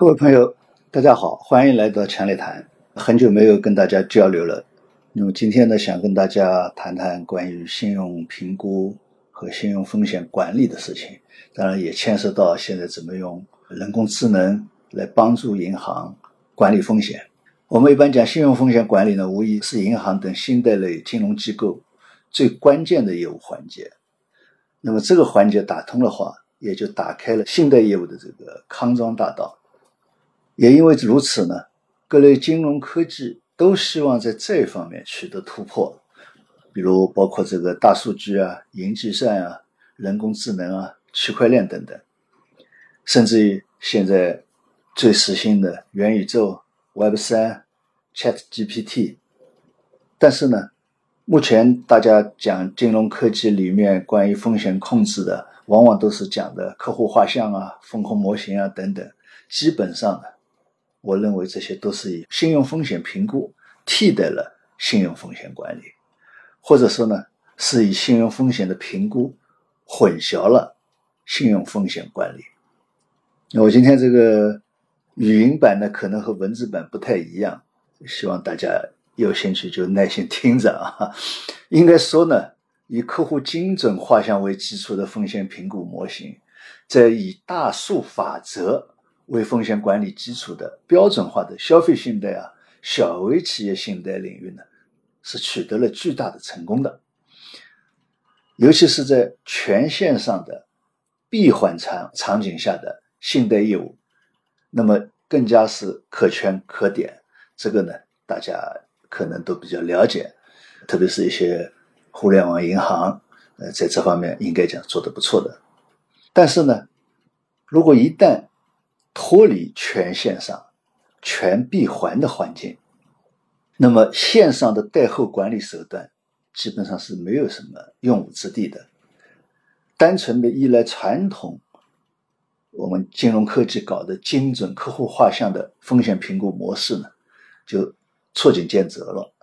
各位朋友，大家好，欢迎来到强烈谈。很久没有跟大家交流了，那么今天呢，想跟大家谈谈关于信用评估和信用风险管理的事情。当然，也牵涉到现在怎么用人工智能来帮助银行管理风险。我们一般讲信用风险管理呢，无疑是银行等信贷类金融机构最关键的业务环节。那么这个环节打通的话，也就打开了信贷业务的这个康庄大道。也因为如此呢，各类金融科技都希望在这一方面取得突破，比如包括这个大数据啊、云计算啊、人工智能啊、区块链等等，甚至于现在最时兴的元宇宙、Web 三、Chat GPT。但是呢，目前大家讲金融科技里面关于风险控制的，往往都是讲的客户画像啊、风控模型啊等等，基本上呢。我认为这些都是以信用风险评估替代了信用风险管理，或者说呢，是以信用风险的评估混淆了信用风险管理。那我今天这个语音版呢，可能和文字版不太一样，希望大家有兴趣就耐心听着啊。应该说呢，以客户精准画像为基础的风险评估模型，在以大数法则。为风险管理基础的标准化的消费信贷啊，小微企业信贷领域呢，是取得了巨大的成功的。尤其是在全线上的闭环场场景下的信贷业务，那么更加是可圈可点。这个呢，大家可能都比较了解，特别是一些互联网银行，呃，在这方面应该讲做得不错的。但是呢，如果一旦脱离全线上、全闭环的环境，那么线上的贷后管理手段基本上是没有什么用武之地的。单纯的依赖传统我们金融科技搞的精准客户画像的风险评估模式呢，就捉襟见肘了。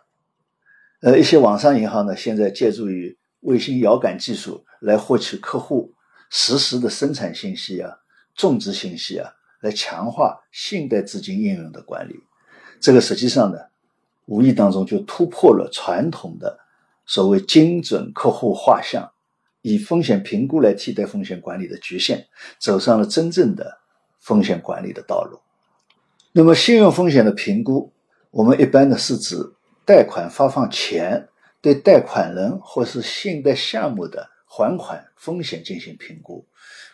呃，一些网上银行呢，现在借助于卫星遥感技术来获取客户实时的生产信息啊、种植信息啊。来强化信贷资金应用的管理，这个实际上呢，无意当中就突破了传统的所谓精准客户画像、以风险评估来替代风险管理的局限，走上了真正的风险管理的道路。那么，信用风险的评估，我们一般呢是指贷款发放前对贷款人或是信贷项目的还款风险进行评估，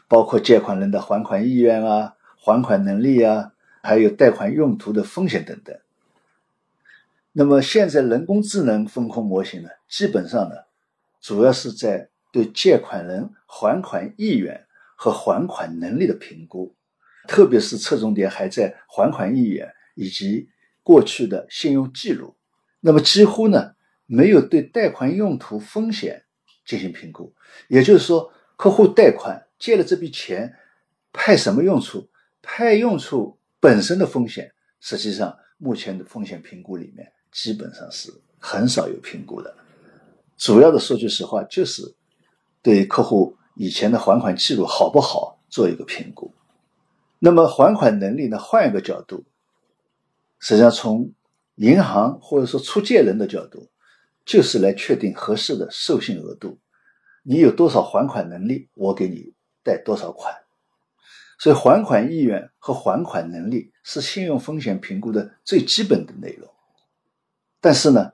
包括借款人的还款意愿啊。还款能力啊，还有贷款用途的风险等等。那么现在人工智能风控模型呢，基本上呢，主要是在对借款人还款意愿和还款能力的评估，特别是侧重点还在还款意愿以及过去的信用记录。那么几乎呢，没有对贷款用途风险进行评估。也就是说，客户贷款借了这笔钱，派什么用处？派用处本身的风险，实际上目前的风险评估里面基本上是很少有评估的。主要的说句实话，就是对客户以前的还款记录好不好做一个评估。那么还款能力呢？换一个角度，实际上从银行或者说出借人的角度，就是来确定合适的授信额度。你有多少还款能力，我给你贷多少款。所以，还款意愿和还款能力是信用风险评估的最基本的内容，但是呢，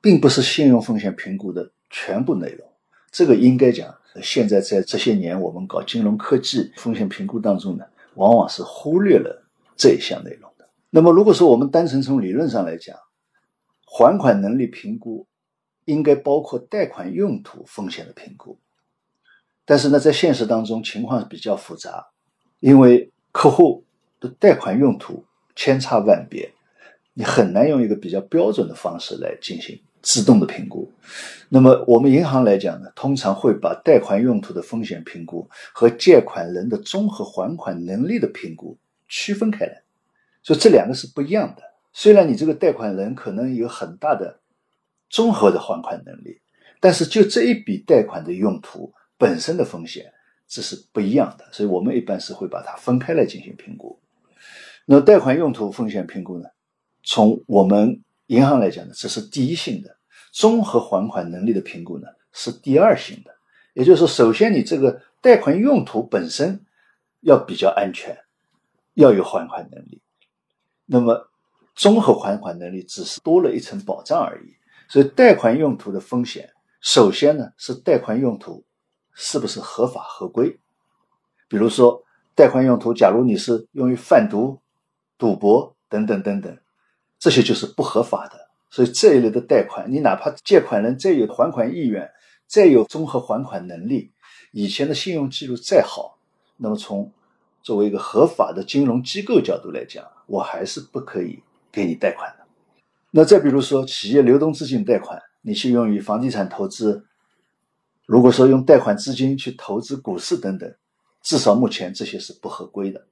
并不是信用风险评估的全部内容。这个应该讲，现在在这些年我们搞金融科技风险评估当中呢，往往是忽略了这一项内容的。那么，如果说我们单纯从理论上来讲，还款能力评估应该包括贷款用途风险的评估，但是呢，在现实当中情况比较复杂。因为客户的贷款用途千差万别，你很难用一个比较标准的方式来进行自动的评估。那么我们银行来讲呢，通常会把贷款用途的风险评估和借款人的综合还款能力的评估区分开来，所以这两个是不一样的。虽然你这个贷款人可能有很大的综合的还款能力，但是就这一笔贷款的用途本身的风险。这是不一样的，所以我们一般是会把它分开来进行评估。那贷款用途风险评估呢？从我们银行来讲呢，这是第一性的；综合还款能力的评估呢，是第二性的。也就是说，首先你这个贷款用途本身要比较安全，要有还款能力。那么，综合还款能力只是多了一层保障而已。所以，贷款用途的风险，首先呢是贷款用途是不是合法合规。比如说，贷款用途，假如你是用于贩毒、赌博等等等等，这些就是不合法的。所以这一类的贷款，你哪怕借款人再有还款意愿，再有综合还款能力，以前的信用记录再好，那么从作为一个合法的金融机构角度来讲，我还是不可以给你贷款的。那再比如说，企业流动资金贷款，你去用于房地产投资，如果说用贷款资金去投资股市等等。至少目前这些是不合规的。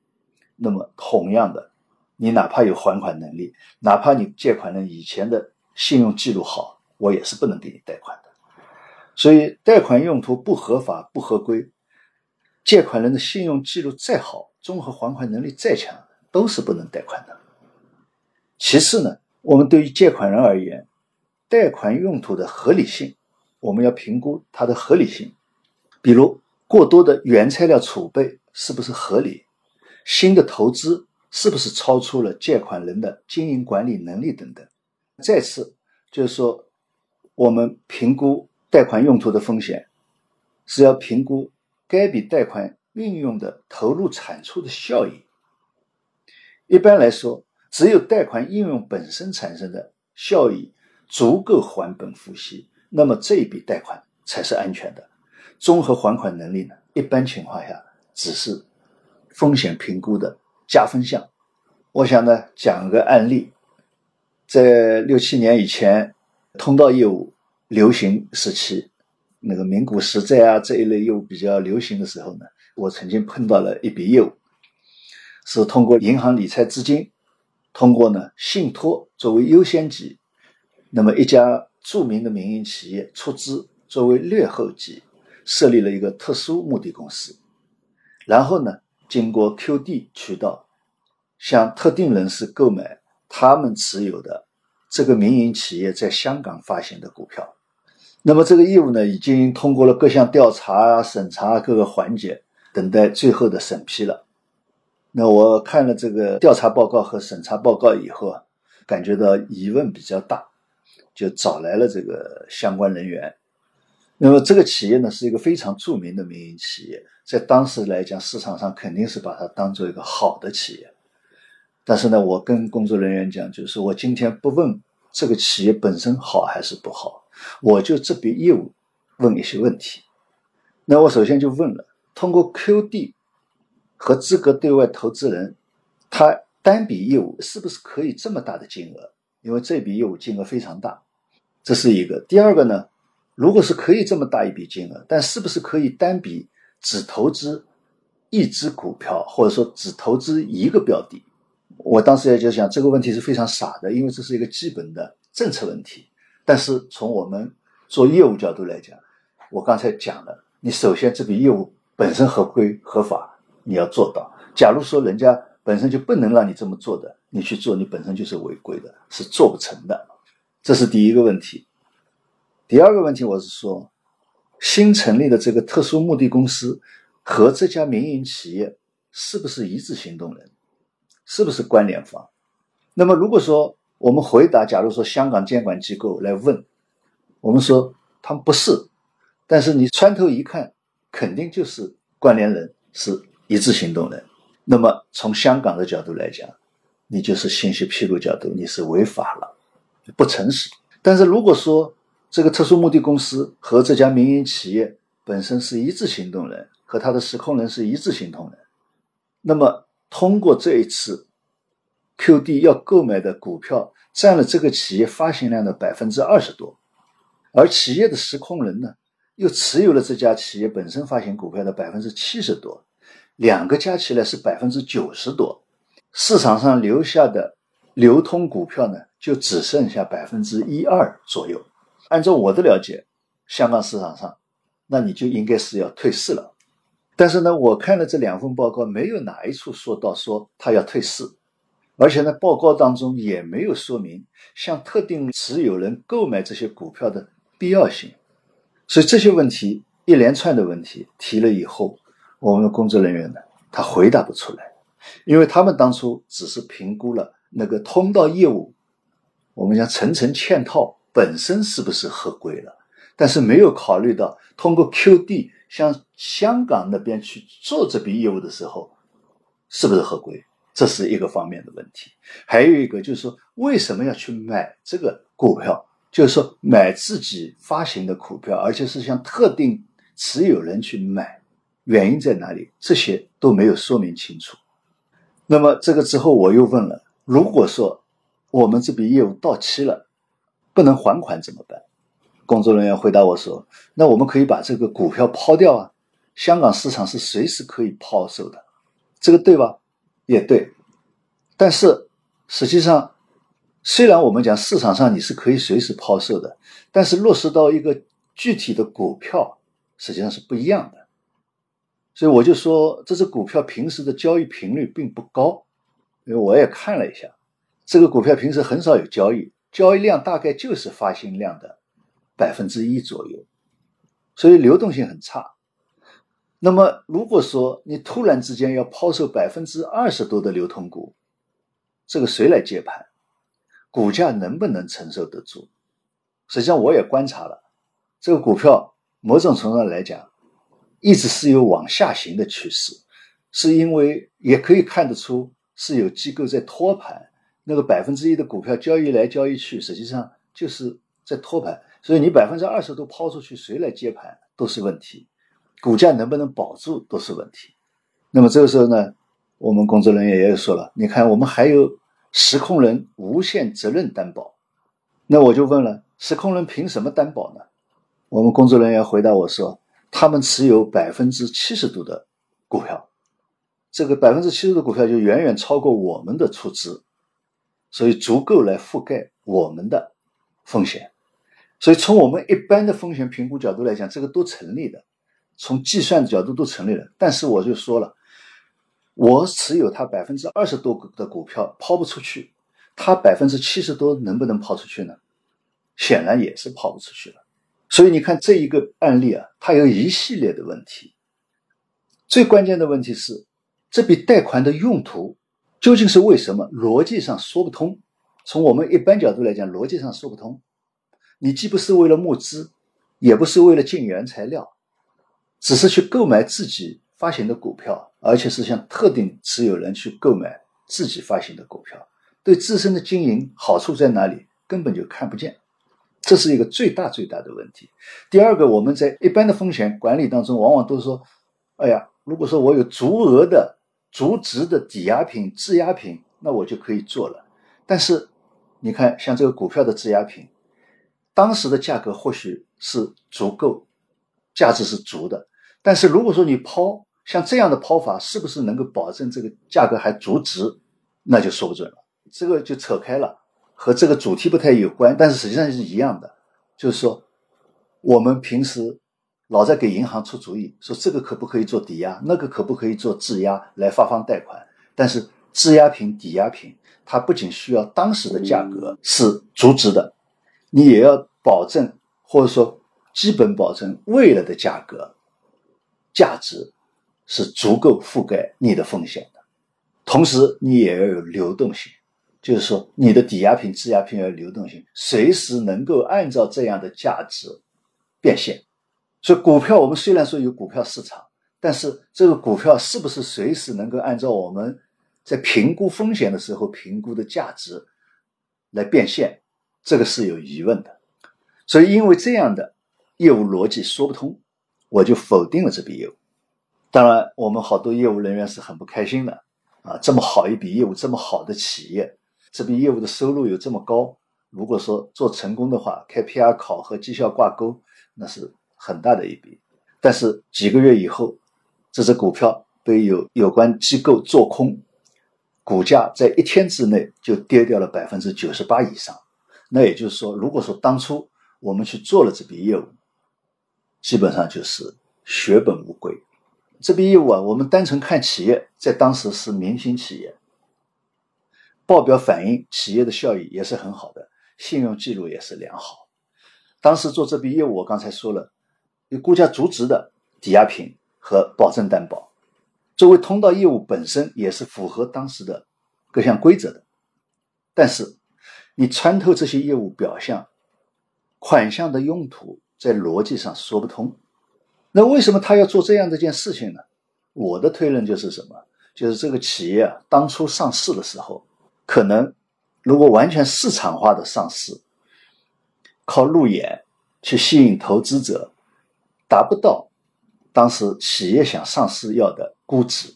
那么同样的，你哪怕有还款能力，哪怕你借款人以前的信用记录好，我也是不能给你贷款的。所以贷款用途不合法不合规，借款人的信用记录再好，综合还款能力再强，都是不能贷款的。其次呢，我们对于借款人而言，贷款用途的合理性，我们要评估它的合理性，比如。过多的原材料储备是不是合理？新的投资是不是超出了借款人的经营管理能力等等？再次就是说，我们评估贷款用途的风险，是要评估该笔贷款运用的投入产出的效益。一般来说，只有贷款应用本身产生的效益足够还本付息，那么这一笔贷款才是安全的。综合还款能力呢，一般情况下只是风险评估的加分项。我想呢，讲个案例，在六七年以前，通道业务流行时期，那个名股实债啊这一类业务比较流行的时候呢，我曾经碰到了一笔业务，是通过银行理财资金，通过呢信托作为优先级，那么一家著名的民营企业出资作为劣后级。设立了一个特殊目的公司，然后呢，经过 QD 渠道向特定人士购买他们持有的这个民营企业在香港发行的股票。那么这个业务呢，已经通过了各项调查、审查各个环节，等待最后的审批了。那我看了这个调查报告和审查报告以后啊，感觉到疑问比较大，就找来了这个相关人员。那么这个企业呢，是一个非常著名的民营企业，在当时来讲，市场上肯定是把它当做一个好的企业。但是呢，我跟工作人员讲，就是我今天不问这个企业本身好还是不好，我就这笔业务问一些问题。那我首先就问了，通过 QD 和资格对外投资人，他单笔业务是不是可以这么大的金额？因为这笔业务金额非常大，这是一个。第二个呢？如果是可以这么大一笔金额，但是不是可以单笔只投资一只股票，或者说只投资一个标的？我当时也就想这个问题是非常傻的，因为这是一个基本的政策问题。但是从我们做业务角度来讲，我刚才讲了，你首先这笔业务本身合规合法，你要做到。假如说人家本身就不能让你这么做的，你去做，你本身就是违规的，是做不成的。这是第一个问题。第二个问题，我是说，新成立的这个特殊目的公司和这家民营企业是不是一致行动人，是不是关联方？那么，如果说我们回答，假如说香港监管机构来问，我们说他们不是，但是你穿透一看，肯定就是关联人，是一致行动人。那么，从香港的角度来讲，你就是信息披露角度，你是违法了，不诚实。但是如果说，这个特殊目的公司和这家民营企业本身是一致行动人，和他的实控人是一致行动人。那么，通过这一次 QD 要购买的股票占了这个企业发行量的百分之二十多，而企业的实控人呢，又持有了这家企业本身发行股票的百分之七十多，两个加起来是百分之九十多，市场上留下的流通股票呢，就只剩下百分之一二左右。按照我的了解，香港市场上，那你就应该是要退市了。但是呢，我看了这两份报告，没有哪一处说到说他要退市。而且呢，报告当中也没有说明向特定持有人购买这些股票的必要性。所以这些问题一连串的问题提了以后，我们的工作人员呢，他回答不出来，因为他们当初只是评估了那个通道业务，我们讲层层嵌套本身是不是合规了，但是没有考虑到通过 QD 向香港那边去做这笔业务的时候，是不是合规，这是一个方面的问题。还有一个就是说，为什么要去买这个股票？就是说，买自己发行的股票，而且是向特定持有人去买，原因在哪里？这些都没有说明清楚。那么这个之后，我又问了：如果说我们这笔业务到期了，不能还款怎么办？工作人员回答我说：“那我们可以把这个股票抛掉啊，香港市场是随时可以抛售的，这个对吧？也对。但是实际上。”虽然我们讲市场上你是可以随时抛售的，但是落实到一个具体的股票，实际上是不一样的。所以我就说，这只股票平时的交易频率并不高，因为我也看了一下，这个股票平时很少有交易，交易量大概就是发行量的百分之一左右，所以流动性很差。那么如果说你突然之间要抛售百分之二十多的流通股，这个谁来接盘？股价能不能承受得住？实际上，我也观察了这个股票，某种程度上来讲，一直是有往下行的趋势，是因为也可以看得出是有机构在托盘。那个百分之一的股票交易来交易去，实际上就是在托盘。所以你百分之二十都抛出去，谁来接盘都是问题，股价能不能保住都是问题。那么这个时候呢，我们工作人员也说了，你看我们还有。实控人无限责任担保，那我就问了，实控人凭什么担保呢？我们工作人员回答我说，他们持有百分之七十度的股票，这个百分之七十的股票就远远超过我们的出资，所以足够来覆盖我们的风险。所以从我们一般的风险评估角度来讲，这个都成立的，从计算的角度都成立的。但是我就说了。我持有它百分之二十多的股票抛不出去，它百分之七十多能不能抛出去呢？显然也是抛不出去了。所以你看这一个案例啊，它有一系列的问题。最关键的问题是，这笔贷款的用途究竟是为什么？逻辑上说不通。从我们一般角度来讲，逻辑上说不通。你既不是为了募资，也不是为了进原材料，只是去购买自己。发行的股票，而且是向特定持有人去购买自己发行的股票，对自身的经营好处在哪里？根本就看不见，这是一个最大最大的问题。第二个，我们在一般的风险管理当中，往往都说：“哎呀，如果说我有足额的、足值的抵押品、质押品，那我就可以做了。”但是，你看，像这个股票的质押品，当时的价格或许是足够，价值是足的，但是如果说你抛，像这样的抛法是不是能够保证这个价格还足值？那就说不准了。这个就扯开了，和这个主题不太有关，但是实际上是一样的。就是说，我们平时老在给银行出主意，说这个可不可以做抵押，那个可不可以做质押来发放贷款。但是质押品、抵押品，它不仅需要当时的价格是足值的，你也要保证或者说基本保证未来的价格价值。是足够覆盖你的风险的，同时你也要有流动性，就是说你的抵押品、质押品要有流动性，随时能够按照这样的价值变现。所以股票我们虽然说有股票市场，但是这个股票是不是随时能够按照我们在评估风险的时候评估的价值来变现，这个是有疑问的。所以因为这样的业务逻辑说不通，我就否定了这笔业务。当然，我们好多业务人员是很不开心的啊！这么好一笔业务，这么好的企业，这笔业务的收入有这么高，如果说做成功的话，KPI 考核、绩效挂钩，那是很大的一笔。但是几个月以后，这只股票被有有关机构做空，股价在一天之内就跌掉了百分之九十八以上。那也就是说，如果说当初我们去做了这笔业务，基本上就是血本无归。这笔业务啊，我们单纯看企业，在当时是明星企业，报表反映企业的效益也是很好的，信用记录也是良好。当时做这笔业务，我刚才说了，有估价足值的抵押品和保证担保，作为通道业务本身也是符合当时的各项规则的。但是，你穿透这些业务表象、款项的用途，在逻辑上说不通。那为什么他要做这样的一件事情呢？我的推论就是什么？就是这个企业啊，当初上市的时候，可能如果完全市场化的上市，靠路演去吸引投资者，达不到当时企业想上市要的估值。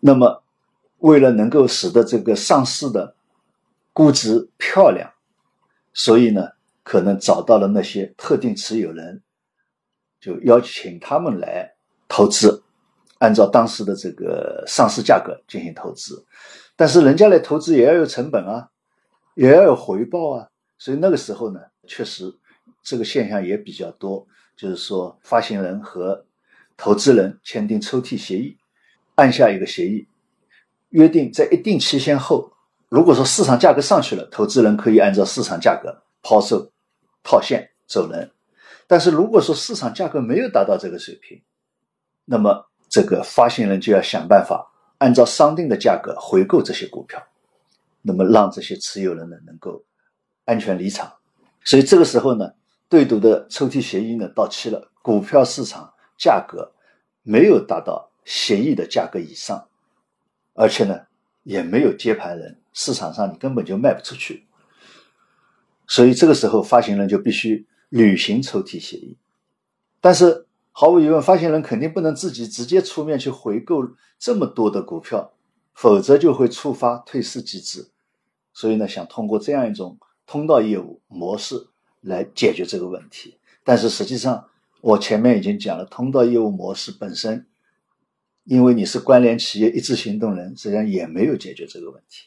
那么，为了能够使得这个上市的估值漂亮，所以呢，可能找到了那些特定持有人，就邀请他们来投资。按照当时的这个上市价格进行投资，但是人家来投资也要有成本啊，也要有回报啊，所以那个时候呢，确实这个现象也比较多，就是说发行人和投资人签订抽屉协议，按下一个协议，约定在一定期限后，如果说市场价格上去了，投资人可以按照市场价格抛售套现走人，但是如果说市场价格没有达到这个水平，那么这个发行人就要想办法按照商定的价格回购这些股票，那么让这些持有人呢能够安全离场。所以这个时候呢，对赌的抽屉协议呢到期了，股票市场价格没有达到协议的价格以上，而且呢也没有接盘人，市场上你根本就卖不出去。所以这个时候发行人就必须履行抽屉协议，但是。毫无疑问，发行人肯定不能自己直接出面去回购这么多的股票，否则就会触发退市机制。所以呢，想通过这样一种通道业务模式来解决这个问题。但是实际上，我前面已经讲了，通道业务模式本身，因为你是关联企业一致行动人，实际上也没有解决这个问题。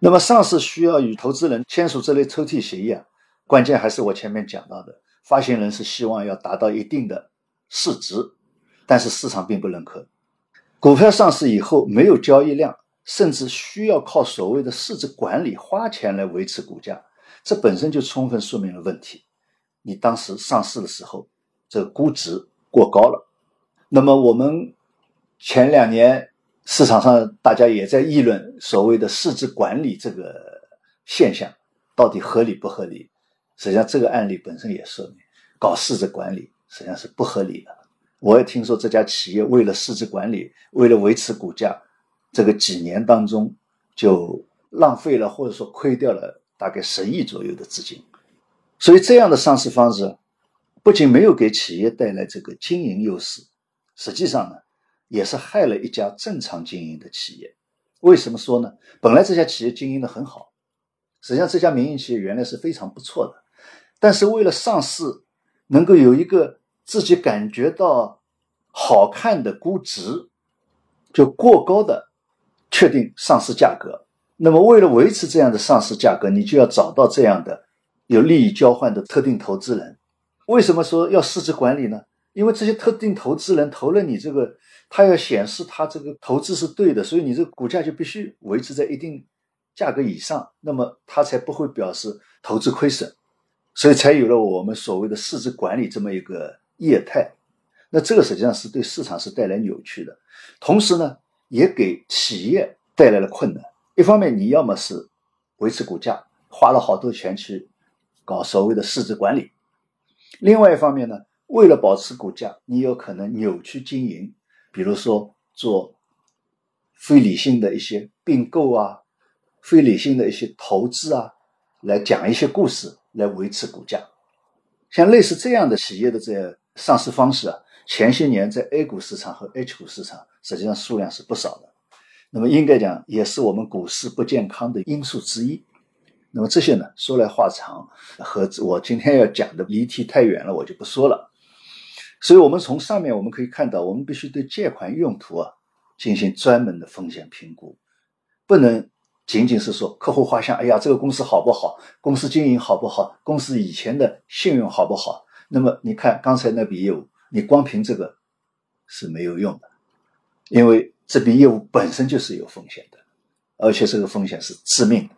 那么上市需要与投资人签署这类抽屉协议啊，关键还是我前面讲到的，发行人是希望要达到一定的。市值，但是市场并不认可。股票上市以后没有交易量，甚至需要靠所谓的市值管理花钱来维持股价，这本身就充分说明了问题。你当时上市的时候，这个估值过高了。那么我们前两年市场上大家也在议论所谓的市值管理这个现象到底合理不合理？实际上这个案例本身也说明搞市值管理。实际上是不合理的。我也听说这家企业为了市值管理，为了维持股价，这个几年当中就浪费了或者说亏掉了大概十亿左右的资金。所以这样的上市方式不仅没有给企业带来这个经营优势，实际上呢也是害了一家正常经营的企业。为什么说呢？本来这家企业经营的很好，实际上这家民营企业原来是非常不错的，但是为了上市。能够有一个自己感觉到好看的估值，就过高的确定上市价格。那么，为了维持这样的上市价格，你就要找到这样的有利益交换的特定投资人。为什么说要市值管理呢？因为这些特定投资人投了你这个，他要显示他这个投资是对的，所以你这个股价就必须维持在一定价格以上，那么他才不会表示投资亏损。所以才有了我们所谓的市值管理这么一个业态，那这个实际上是对市场是带来扭曲的，同时呢，也给企业带来了困难。一方面，你要么是维持股价，花了好多钱去搞所谓的市值管理；另外一方面呢，为了保持股价，你有可能扭曲经营，比如说做非理性的一些并购啊，非理性的一些投资啊，来讲一些故事。来维持股价，像类似这样的企业的这上市方式啊，前些年在 A 股市场和 H 股市场实际上数量是不少的。那么应该讲，也是我们股市不健康的因素之一。那么这些呢，说来话长，和我今天要讲的离题太远了，我就不说了。所以，我们从上面我们可以看到，我们必须对借款用途啊进行专门的风险评估，不能。仅仅是说客户画像，哎呀，这个公司好不好？公司经营好不好？公司以前的信用好不好？那么你看刚才那笔业务，你光凭这个是没有用的，因为这笔业务本身就是有风险的，而且这个风险是致命的。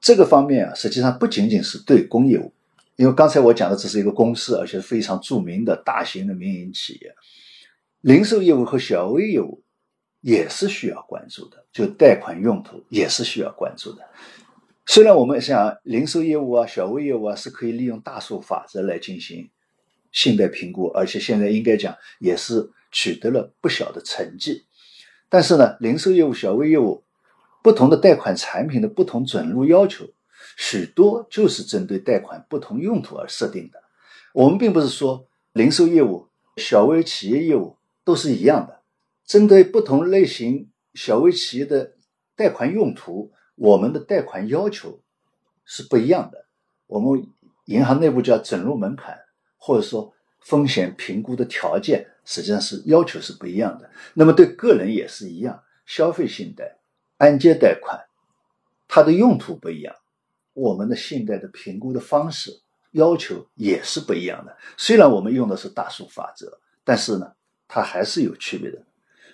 这个方面啊，实际上不仅仅是对公业务，因为刚才我讲的这是一个公司，而且是非常著名的大型的民营企业，零售业务和小微业务也是需要关注的，就贷款用途也是需要关注的。虽然我们想零售业务啊、小微业务啊是可以利用大数法则来进行信贷评估，而且现在应该讲也是取得了不小的成绩。但是呢，零售业务、小微业务不同的贷款产品的不同准入要求，许多就是针对贷款不同用途而设定的。我们并不是说零售业务、小微企业业务都是一样的，针对不同类型小微企业的贷款用途。我们的贷款要求是不一样的，我们银行内部叫准入门槛，或者说风险评估的条件，实际上是要求是不一样的。那么对个人也是一样，消费信贷、按揭贷款，它的用途不一样，我们的信贷的评估的方式要求也是不一样的。虽然我们用的是大数法则，但是呢，它还是有区别的。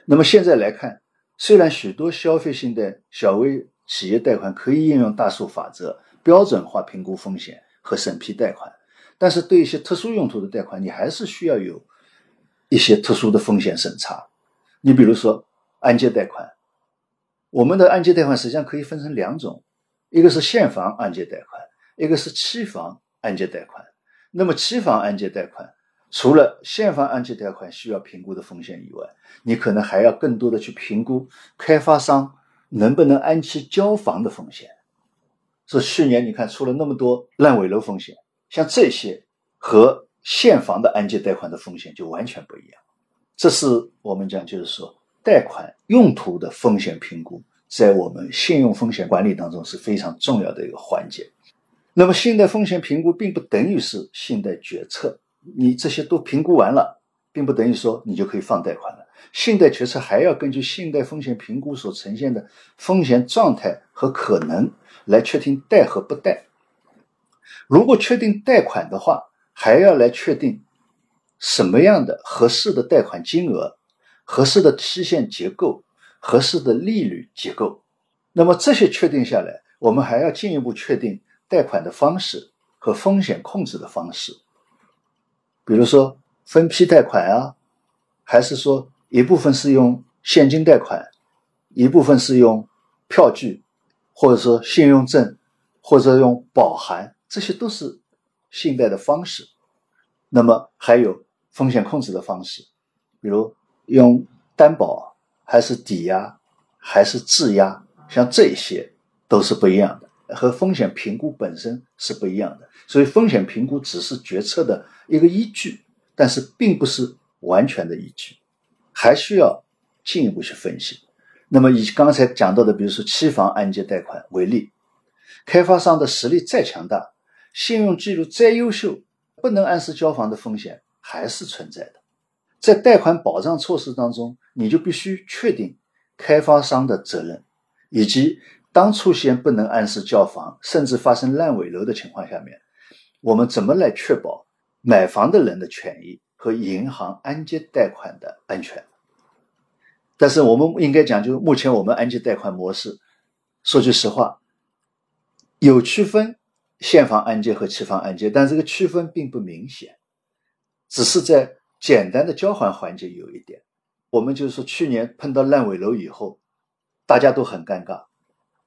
那么现在来看，虽然许多消费信贷小微企业贷款可以应用大数法则标准化评估风险和审批贷款，但是对一些特殊用途的贷款，你还是需要有一些特殊的风险审查。你比如说按揭贷款，我们的按揭贷款实际上可以分成两种，一个是现房按揭贷款，一个是期房按揭贷款。那么期房按揭贷款除了现房按揭贷款需要评估的风险以外，你可能还要更多的去评估开发商。能不能按期交房的风险，是去年你看出了那么多烂尾楼风险，像这些和现房的按揭贷款的风险就完全不一样。这是我们讲，就是说贷款用途的风险评估，在我们信用风险管理当中是非常重要的一个环节。那么，信贷风险评估并不等于是信贷决策，你这些都评估完了，并不等于说你就可以放贷款了。信贷决策还要根据信贷风险评估所呈现的风险状态和可能来确定贷和不贷。如果确定贷款的话，还要来确定什么样的合适的贷款金额、合适的期限结构、合适的利率结构。那么这些确定下来，我们还要进一步确定贷款的方式和风险控制的方式，比如说分批贷款啊，还是说？一部分是用现金贷款，一部分是用票据，或者说信用证，或者用保函，这些都是信贷的方式。那么还有风险控制的方式，比如用担保，还是抵押，还是质押，像这些都是不一样的，和风险评估本身是不一样的。所以风险评估只是决策的一个依据，但是并不是完全的依据。还需要进一步去分析。那么以刚才讲到的，比如说期房按揭贷款为例，开发商的实力再强大，信用记录再优秀，不能按时交房的风险还是存在的。在贷款保障措施当中，你就必须确定开发商的责任，以及当出现不能按时交房，甚至发生烂尾楼的情况下面，我们怎么来确保买房的人的权益和银行按揭贷款的安全？但是我们应该讲，就目前我们按揭贷款模式，说句实话，有区分现房按揭和期房按揭，但这个区分并不明显，只是在简单的交还环节有一点。我们就是说，去年碰到烂尾楼以后，大家都很尴尬，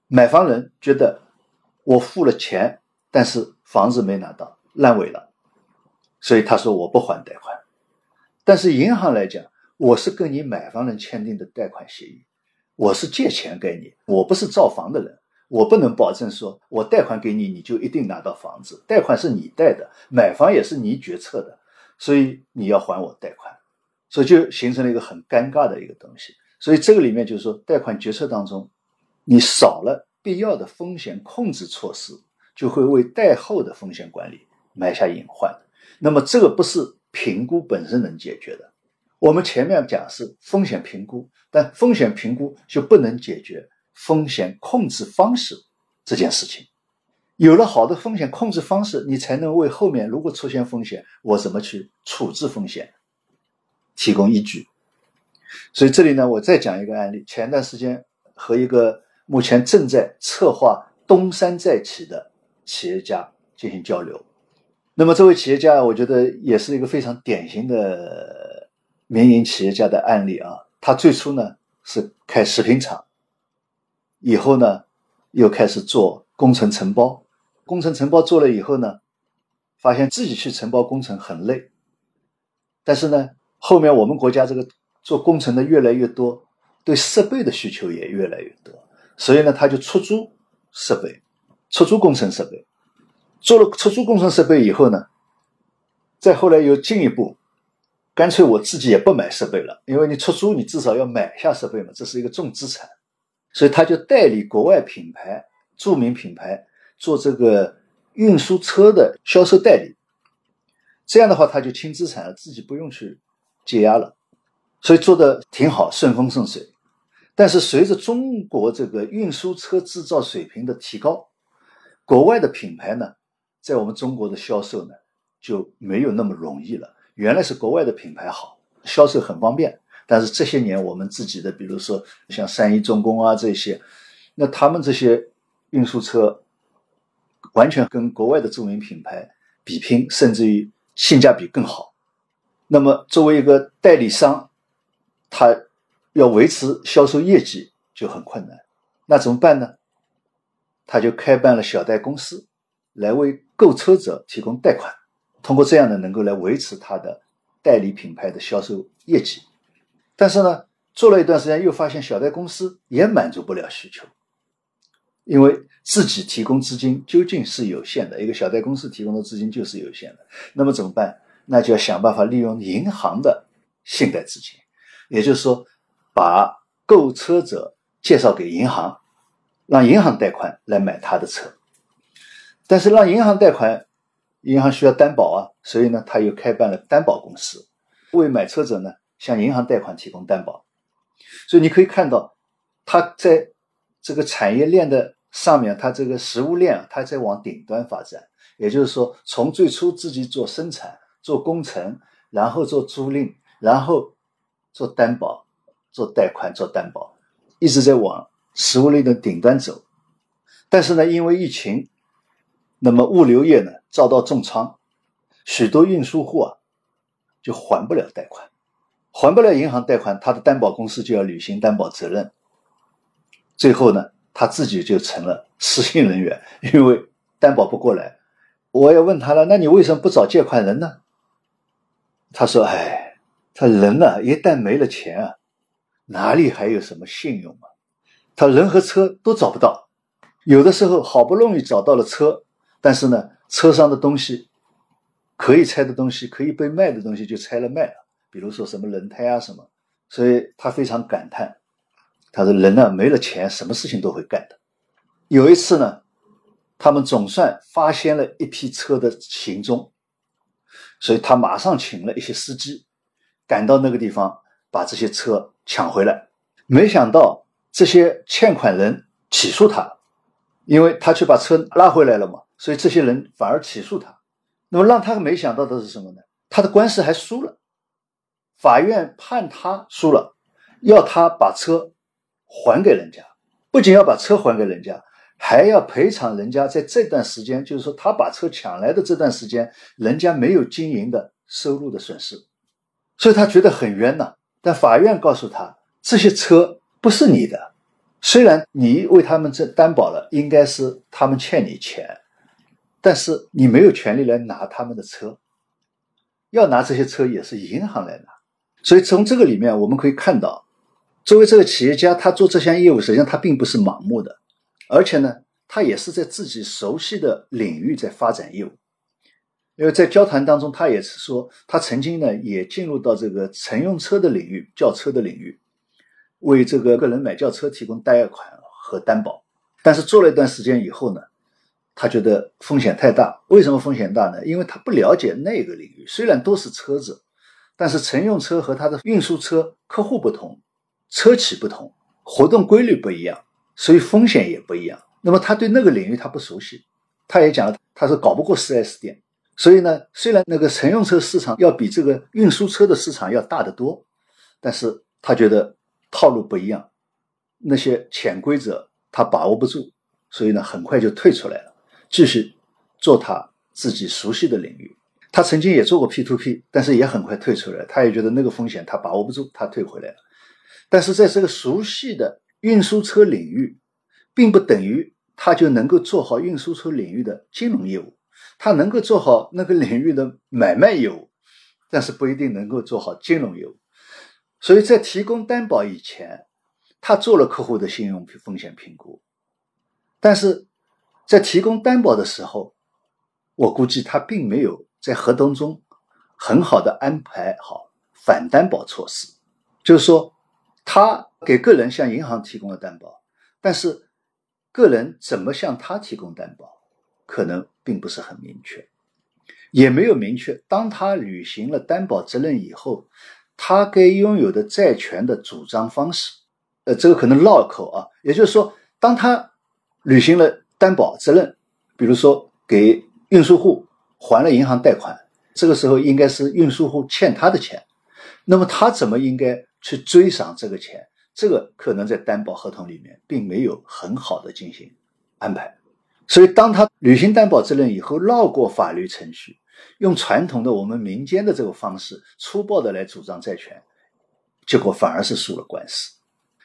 买房人觉得我付了钱，但是房子没拿到，烂尾了，所以他说我不还贷款，但是银行来讲。我是跟你买房人签订的贷款协议，我是借钱给你，我不是造房的人，我不能保证说我贷款给你，你就一定拿到房子。贷款是你贷的，买房也是你决策的，所以你要还我贷款，所以就形成了一个很尴尬的一个东西。所以这个里面就是说，贷款决策当中，你少了必要的风险控制措施，就会为贷后的风险管理埋下隐患。那么这个不是评估本身能解决的。我们前面讲是风险评估，但风险评估就不能解决风险控制方式这件事情。有了好的风险控制方式，你才能为后面如果出现风险，我怎么去处置风险提供依据。所以这里呢，我再讲一个案例。前段时间和一个目前正在策划东山再起的企业家进行交流。那么这位企业家，我觉得也是一个非常典型的民营企业家的案例啊。他最初呢是开食品厂，以后呢又开始做工程承包。工程承包做了以后呢，发现自己去承包工程很累。但是呢，后面我们国家这个做工程的越来越多，对设备的需求也越来越多，所以呢，他就出租设备，出租工程设备。做了出租工程设备以后呢，再后来又进一步，干脆我自己也不买设备了，因为你出租，你至少要买下设备嘛，这是一个重资产，所以他就代理国外品牌、著名品牌做这个运输车的销售代理。这样的话，他就轻资产了，自己不用去解压了，所以做的挺好，顺风顺水。但是随着中国这个运输车制造水平的提高，国外的品牌呢，在我们中国的销售呢就没有那么容易了。原来是国外的品牌好，销售很方便，但是这些年我们自己的，比如说像三一重工啊这些，那他们这些运输车完全跟国外的著名品牌比拼，甚至于。性价比更好，那么作为一个代理商，他要维持销售业绩就很困难。那怎么办呢？他就开办了小贷公司，来为购车者提供贷款，通过这样呢，能够来维持他的代理品牌的销售业绩。但是呢，做了一段时间，又发现小贷公司也满足不了需求。因为自己提供资金究竟是有限的，一个小贷公司提供的资金就是有限的，那么怎么办？那就要想办法利用银行的信贷资金，也就是说，把购车者介绍给银行，让银行贷款来买他的车。但是让银行贷款，银行需要担保啊，所以呢，他又开办了担保公司，为买车者呢向银行贷款提供担保。所以你可以看到，它在。这个产业链的上面，它这个食物链，它在往顶端发展。也就是说，从最初自己做生产、做工程，然后做租赁，然后做担保、做贷款、做担保，一直在往食物链的顶端走。但是呢，因为疫情，那么物流业呢遭到重创，许多运输户啊就还不了贷款，还不了银行贷款，他的担保公司就要履行担保责任。最后呢，他自己就成了失信人员，因为担保不过来。我也问他了，那你为什么不找借款人呢？他说：“哎，他人呢，一旦没了钱啊，哪里还有什么信用啊？他人和车都找不到。有的时候好不容易找到了车，但是呢，车上的东西可以拆的东西，可以被卖的东西就拆了卖了，比如说什么轮胎啊什么。所以他非常感叹。”他说：“人呢，没了钱，什么事情都会干的。有一次呢，他们总算发现了一批车的行踪，所以他马上请了一些司机，赶到那个地方，把这些车抢回来。没想到这些欠款人起诉他，因为他去把车拉回来了嘛，所以这些人反而起诉他。那么让他没想到的是什么呢？他的官司还输了，法院判他输了，要他把车。”还给人家，不仅要把车还给人家，还要赔偿人家在这段时间，就是说他把车抢来的这段时间，人家没有经营的收入的损失，所以他觉得很冤呐。但法院告诉他，这些车不是你的，虽然你为他们这担保了，应该是他们欠你钱，但是你没有权利来拿他们的车，要拿这些车也是银行来拿。所以从这个里面我们可以看到。作为这个企业家，他做这项业务，实际上他并不是盲目的，而且呢，他也是在自己熟悉的领域在发展业务。因为在交谈当中，他也是说，他曾经呢也进入到这个乘用车的领域、轿车的领域，为这个个人买轿车提供贷款和担保。但是做了一段时间以后呢，他觉得风险太大。为什么风险大呢？因为他不了解那个领域。虽然都是车子，但是乘用车和他的运输车客户不同。车企不同，活动规律不一样，所以风险也不一样。那么他对那个领域他不熟悉，他也讲了，他说搞不过 4S 店。所以呢，虽然那个乘用车市场要比这个运输车的市场要大得多，但是他觉得套路不一样，那些潜规则他把握不住，所以呢，很快就退出来了，继续做他自己熟悉的领域。他曾经也做过 P to P，但是也很快退出来，他也觉得那个风险他把握不住，他退回来了。但是在这个熟悉的运输车领域，并不等于他就能够做好运输车领域的金融业务，他能够做好那个领域的买卖业务，但是不一定能够做好金融业务。所以在提供担保以前，他做了客户的信用风险评估，但是在提供担保的时候，我估计他并没有在合同中很好的安排好反担保措施。就是说，他给个人向银行提供了担保，但是个人怎么向他提供担保，可能并不是很明确，也没有明确当他履行了担保责任以后。他该拥有的债权的主张方式，呃，这个可能绕口啊。也就是说，当他履行了担保责任，比如说给运输户还了银行贷款，这个时候应该是运输户欠他的钱，那么他怎么应该去追偿这个钱？这个可能在担保合同里面并没有很好的进行安排。所以，当他履行担保责任以后，绕过法律程序。用传统的我们民间的这个方式，粗暴的来主张债权，结果反而是输了官司。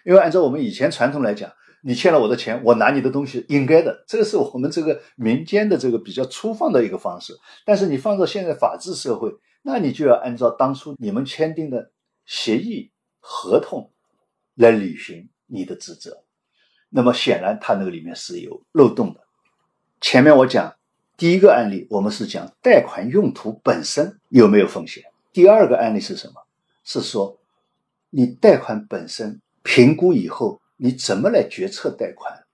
因为按照我们以前传统来讲，你欠了我的钱，我拿你的东西应该的，这个是我们这个民间的这个比较粗放的一个方式。但是你放到现在法治社会，那你就要按照当初你们签订的协议合同来履行你的职责。那么显然，他那个里面是有漏洞的。前面我讲。第一个案例，我们是讲贷款用途本身有没有风险。第二个案例是什么？是说你贷款本身评估以后，你怎么来决策贷款，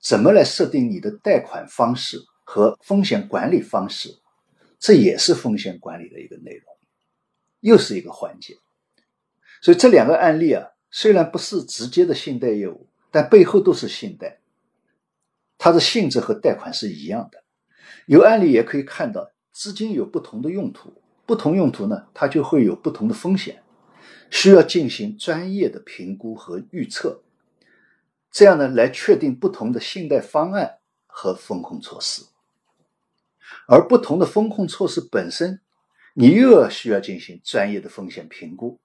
怎么来设定你的贷款方式和风险管理方式，这也是风险管理的一个内容，又是一个环节。所以这两个案例啊，虽然不是直接的信贷业务，但背后都是信贷，它的性质和贷款是一样的。有案例也可以看到，资金有不同的用途，不同用途呢，它就会有不同的风险，需要进行专业的评估和预测，这样呢，来确定不同的信贷方案和风控措施。而不同的风控措施本身，你又要需要进行专业的风险评估，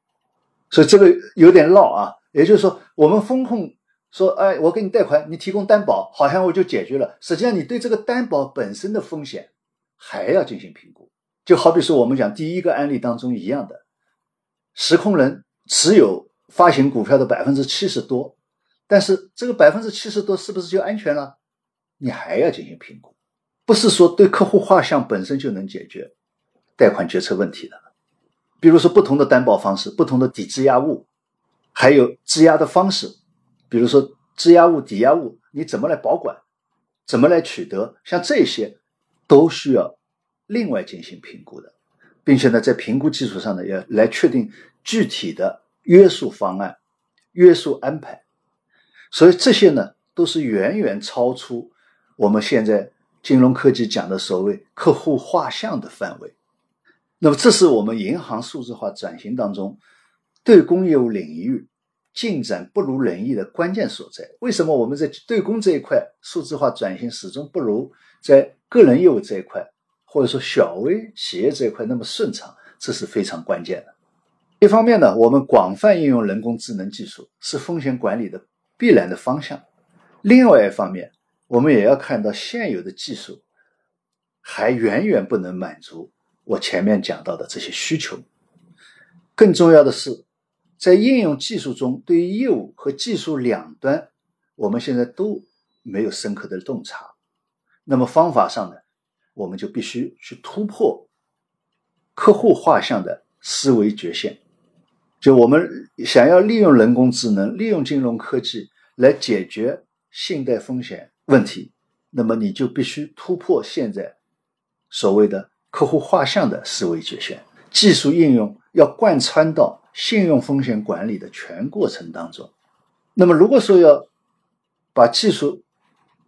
所以这个有点绕啊。也就是说，我们风控。说，哎，我给你贷款，你提供担保，好像我就解决了。实际上，你对这个担保本身的风险还要进行评估。就好比说，我们讲第一个案例当中一样的，实控人持有发行股票的百分之七十多，但是这个百分之七十多是不是就安全了？你还要进行评估，不是说对客户画像本身就能解决贷款决策问题的。比如说，不同的担保方式，不同的抵质押物，还有质押的方式。比如说，质押物、抵押物，你怎么来保管？怎么来取得？像这些，都需要另外进行评估的，并且呢，在评估基础上呢，要来确定具体的约束方案、约束安排。所以这些呢，都是远远超出我们现在金融科技讲的所谓客户画像的范围。那么，这是我们银行数字化转型当中对公业务领域。进展不如人意的关键所在，为什么我们在对公这一块数字化转型始终不如在个人业务这一块，或者说小微企业这一块那么顺畅？这是非常关键的。一方面呢，我们广泛应用人工智能技术是风险管理的必然的方向；另外一方面，我们也要看到现有的技术还远远不能满足我前面讲到的这些需求。更重要的是。在应用技术中，对于业务和技术两端，我们现在都没有深刻的洞察。那么方法上呢，我们就必须去突破客户画像的思维局限。就我们想要利用人工智能、利用金融科技来解决信贷风险问题，那么你就必须突破现在所谓的客户画像的思维局限。技术应用要贯穿到。信用风险管理的全过程当中，那么如果说要把技术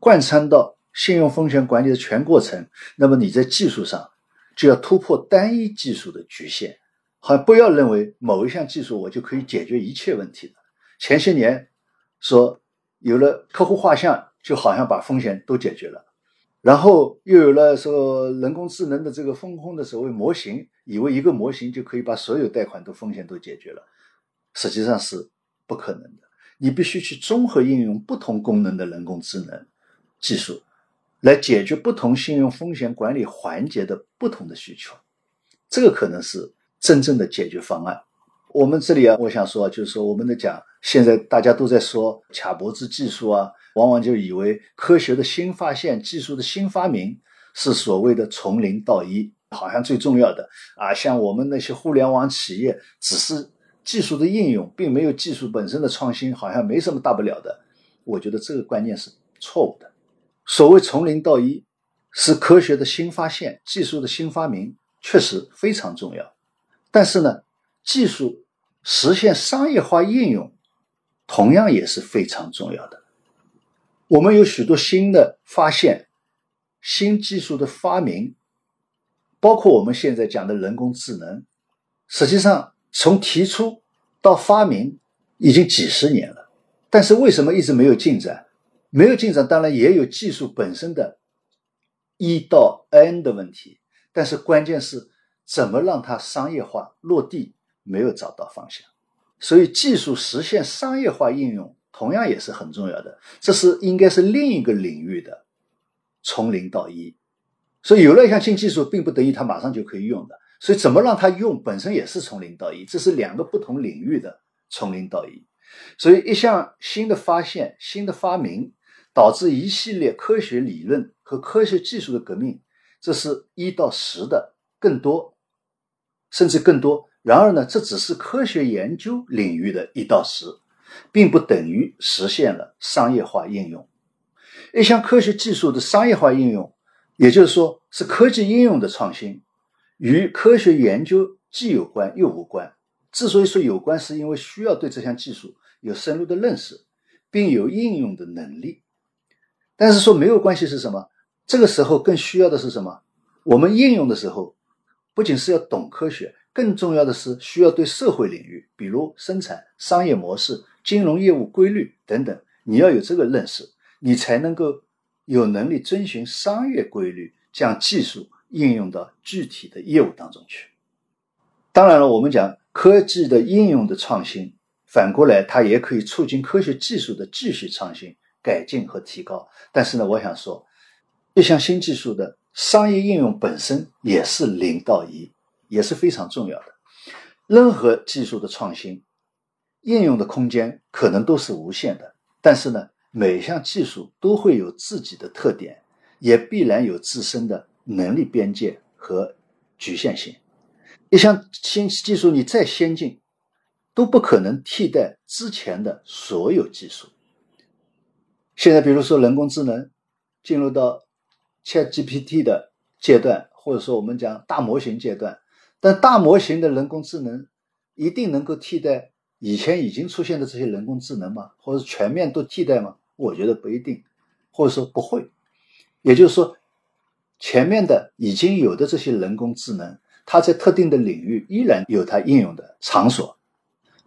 贯穿到信用风险管理的全过程，那么你在技术上就要突破单一技术的局限，好，不要认为某一项技术我就可以解决一切问题的。前些年说有了客户画像，就好像把风险都解决了。然后又有了说人工智能的这个风控的所谓模型，以为一个模型就可以把所有贷款的风险都解决了，实际上是不可能的。你必须去综合应用不同功能的人工智能技术，来解决不同信用风险管理环节的不同的需求，这个可能是真正的解决方案。我们这里啊，我想说，就是说我们的讲，现在大家都在说卡脖子技术啊。往往就以为科学的新发现、技术的新发明是所谓的从零到一，好像最重要的啊。像我们那些互联网企业，只是技术的应用，并没有技术本身的创新，好像没什么大不了的。我觉得这个观念是错误的。所谓从零到一，是科学的新发现、技术的新发明，确实非常重要。但是呢，技术实现商业化应用，同样也是非常重要的。我们有许多新的发现、新技术的发明，包括我们现在讲的人工智能，实际上从提出到发明已经几十年了。但是为什么一直没有进展？没有进展，当然也有技术本身的一到 N 的问题。但是关键是怎么让它商业化落地，没有找到方向。所以技术实现商业化应用。同样也是很重要的，这是应该是另一个领域的从零到一，所以有了一项新技术，并不等于它马上就可以用的，所以怎么让它用，本身也是从零到一，这是两个不同领域的从零到一，所以一项新的发现、新的发明，导致一系列科学理论和科学技术的革命，这是一到十的更多，甚至更多。然而呢，这只是科学研究领域的一到十。并不等于实现了商业化应用。一项科学技术的商业化应用，也就是说是科技应用的创新，与科学研究既有关又无关。之所以说有关，是因为需要对这项技术有深入的认识，并有应用的能力。但是说没有关系是什么？这个时候更需要的是什么？我们应用的时候，不仅是要懂科学，更重要的是需要对社会领域，比如生产、商业模式。金融业务规律等等，你要有这个认识，你才能够有能力遵循商业规律，将技术应用到具体的业务当中去。当然了，我们讲科技的应用的创新，反过来它也可以促进科学技术的继续创新、改进和提高。但是呢，我想说，一项新技术的商业应用本身也是零到一，也是非常重要的。任何技术的创新。应用的空间可能都是无限的，但是呢，每项技术都会有自己的特点，也必然有自身的能力边界和局限性。一项新技术你再先进，都不可能替代之前的所有技术。现在，比如说人工智能进入到 ChatGPT 的阶段，或者说我们讲大模型阶段，但大模型的人工智能一定能够替代？以前已经出现的这些人工智能吗？或者全面都替代吗？我觉得不一定，或者说不会。也就是说，前面的已经有的这些人工智能，它在特定的领域依然有它应用的场所。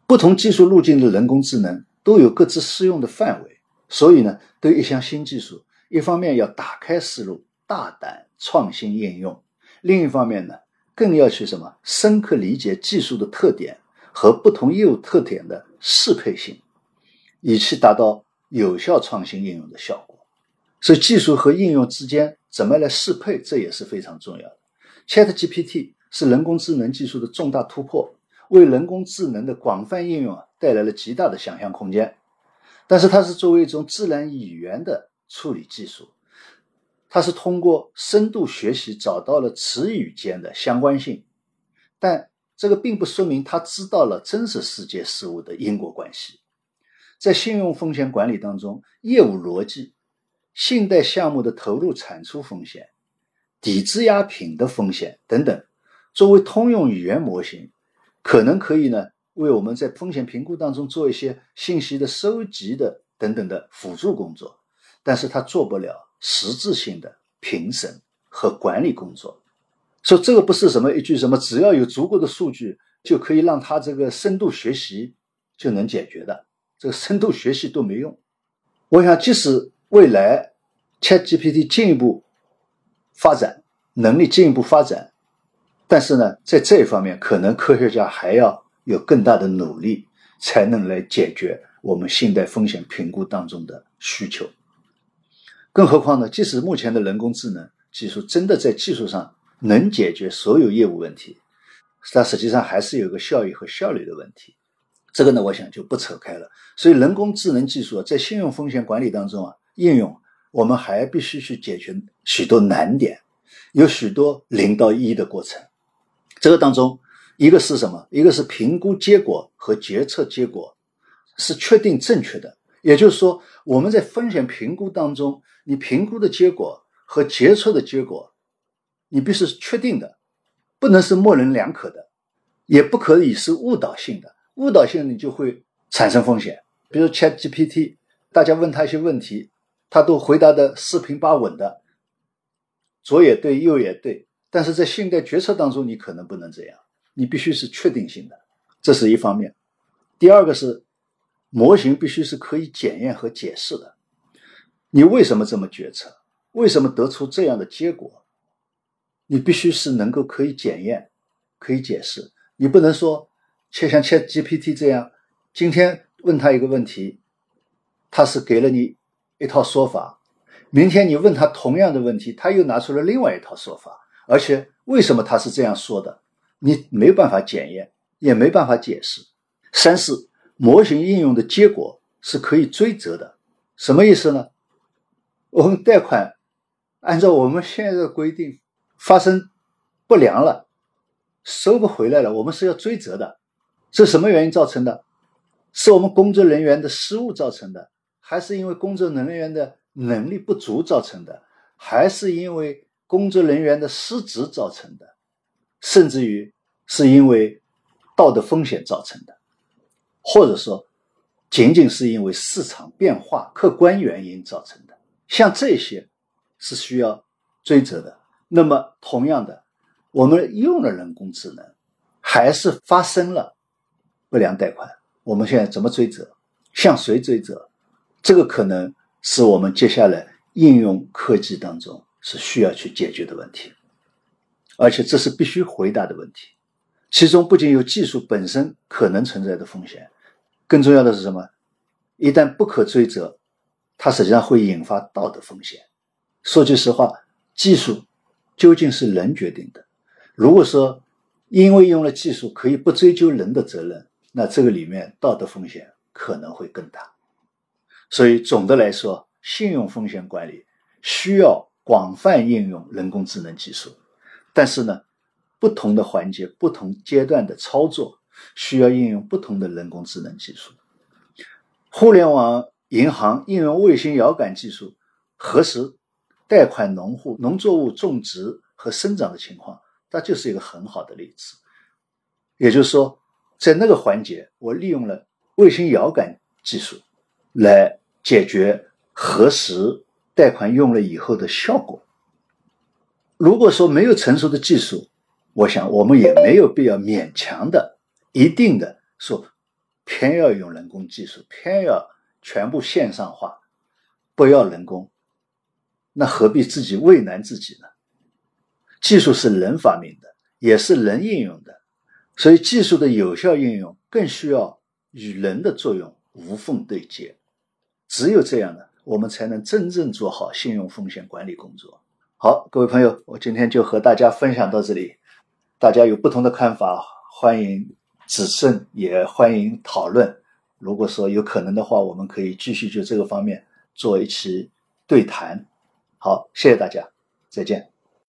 不同技术路径的人工智能都有各自适用的范围。所以呢，对一项新技术，一方面要打开思路，大胆创新应用；另一方面呢，更要去什么深刻理解技术的特点。和不同业务特点的适配性，以期达到有效创新应用的效果。所以，技术和应用之间怎么来适配，这也是非常重要的。ChatGPT 是人工智能技术的重大突破，为人工智能的广泛应用啊带来了极大的想象空间。但是，它是作为一种自然语言的处理技术，它是通过深度学习找到了词语间的相关性，但。这个并不说明他知道了真实世界事物的因果关系。在信用风险管理当中，业务逻辑、信贷项目的投入产出风险、抵质押品的风险等等，作为通用语言模型，可能可以呢为我们在风险评估当中做一些信息的收集的等等的辅助工作，但是它做不了实质性的评审和管理工作。说这个不是什么一句什么，只要有足够的数据就可以让他这个深度学习就能解决的，这个深度学习都没用。我想，即使未来 ChatGPT 进一步发展，能力进一步发展，但是呢，在这一方面，可能科学家还要有更大的努力，才能来解决我们信贷风险评估当中的需求。更何况呢，即使目前的人工智能技术真的在技术上能解决所有业务问题，它实际上还是有个效益和效率的问题。这个呢，我想就不扯开了。所以，人工智能技术在信用风险管理当中啊，应用我们还必须去解决许多难点，有许多零到一的过程。这个当中，一个是什么？一个是评估结果和决策结果是确定正确的。也就是说，我们在风险评估当中，你评估的结果和决策的结果，你必须是确定的，不能是模棱两可的，也不可以是误导性的。误导性你就会产生风险，比如 Chat GPT，大家问他一些问题，他都回答的四平八稳的，左也对，右也对。但是在信贷决策当中，你可能不能这样，你必须是确定性的，这是一方面。第二个是模型必须是可以检验和解释的，你为什么这么决策？为什么得出这样的结果？你必须是能够可以检验、可以解释，你不能说。却像 Chat GPT 这样，今天问他一个问题，他是给了你一套说法；明天你问他同样的问题，他又拿出了另外一套说法。而且为什么他是这样说的，你没办法检验，也没办法解释。三是模型应用的结果是可以追责的，什么意思呢？我们贷款按照我们现在的规定发生不良了，收不回来了，我们是要追责的。是什么原因造成的？是我们工作人员的失误造成的，还是因为工作人员的能力不足造成的，还是因为工作人员的失职造成的，甚至于是因为道德风险造成的，或者说仅仅是因为市场变化客观原因造成的？像这些是需要追责的。那么，同样的，我们用了人工智能，还是发生了。不良贷款，我们现在怎么追责？向谁追责？这个可能是我们接下来应用科技当中是需要去解决的问题，而且这是必须回答的问题。其中不仅有技术本身可能存在的风险，更重要的是什么？一旦不可追责，它实际上会引发道德风险。说句实话，技术究竟是人决定的。如果说因为用了技术可以不追究人的责任，那这个里面道德风险可能会更大，所以总的来说，信用风险管理需要广泛应用人工智能技术，但是呢，不同的环节、不同阶段的操作需要应用不同的人工智能技术。互联网银行应用卫星遥感技术核实贷款农户农作物种植和生长的情况，它就是一个很好的例子。也就是说。在那个环节，我利用了卫星遥感技术来解决核实贷款用了以后的效果。如果说没有成熟的技术，我想我们也没有必要勉强的、一定的说偏要用人工技术，偏要全部线上化，不要人工，那何必自己为难自己呢？技术是人发明的，也是人应用的。所以，技术的有效应用更需要与人的作用无缝对接。只有这样呢，我们才能真正做好信用风险管理工作。好，各位朋友，我今天就和大家分享到这里。大家有不同的看法，欢迎指正，也欢迎讨论。如果说有可能的话，我们可以继续就这个方面做一期对谈。好，谢谢大家，再见。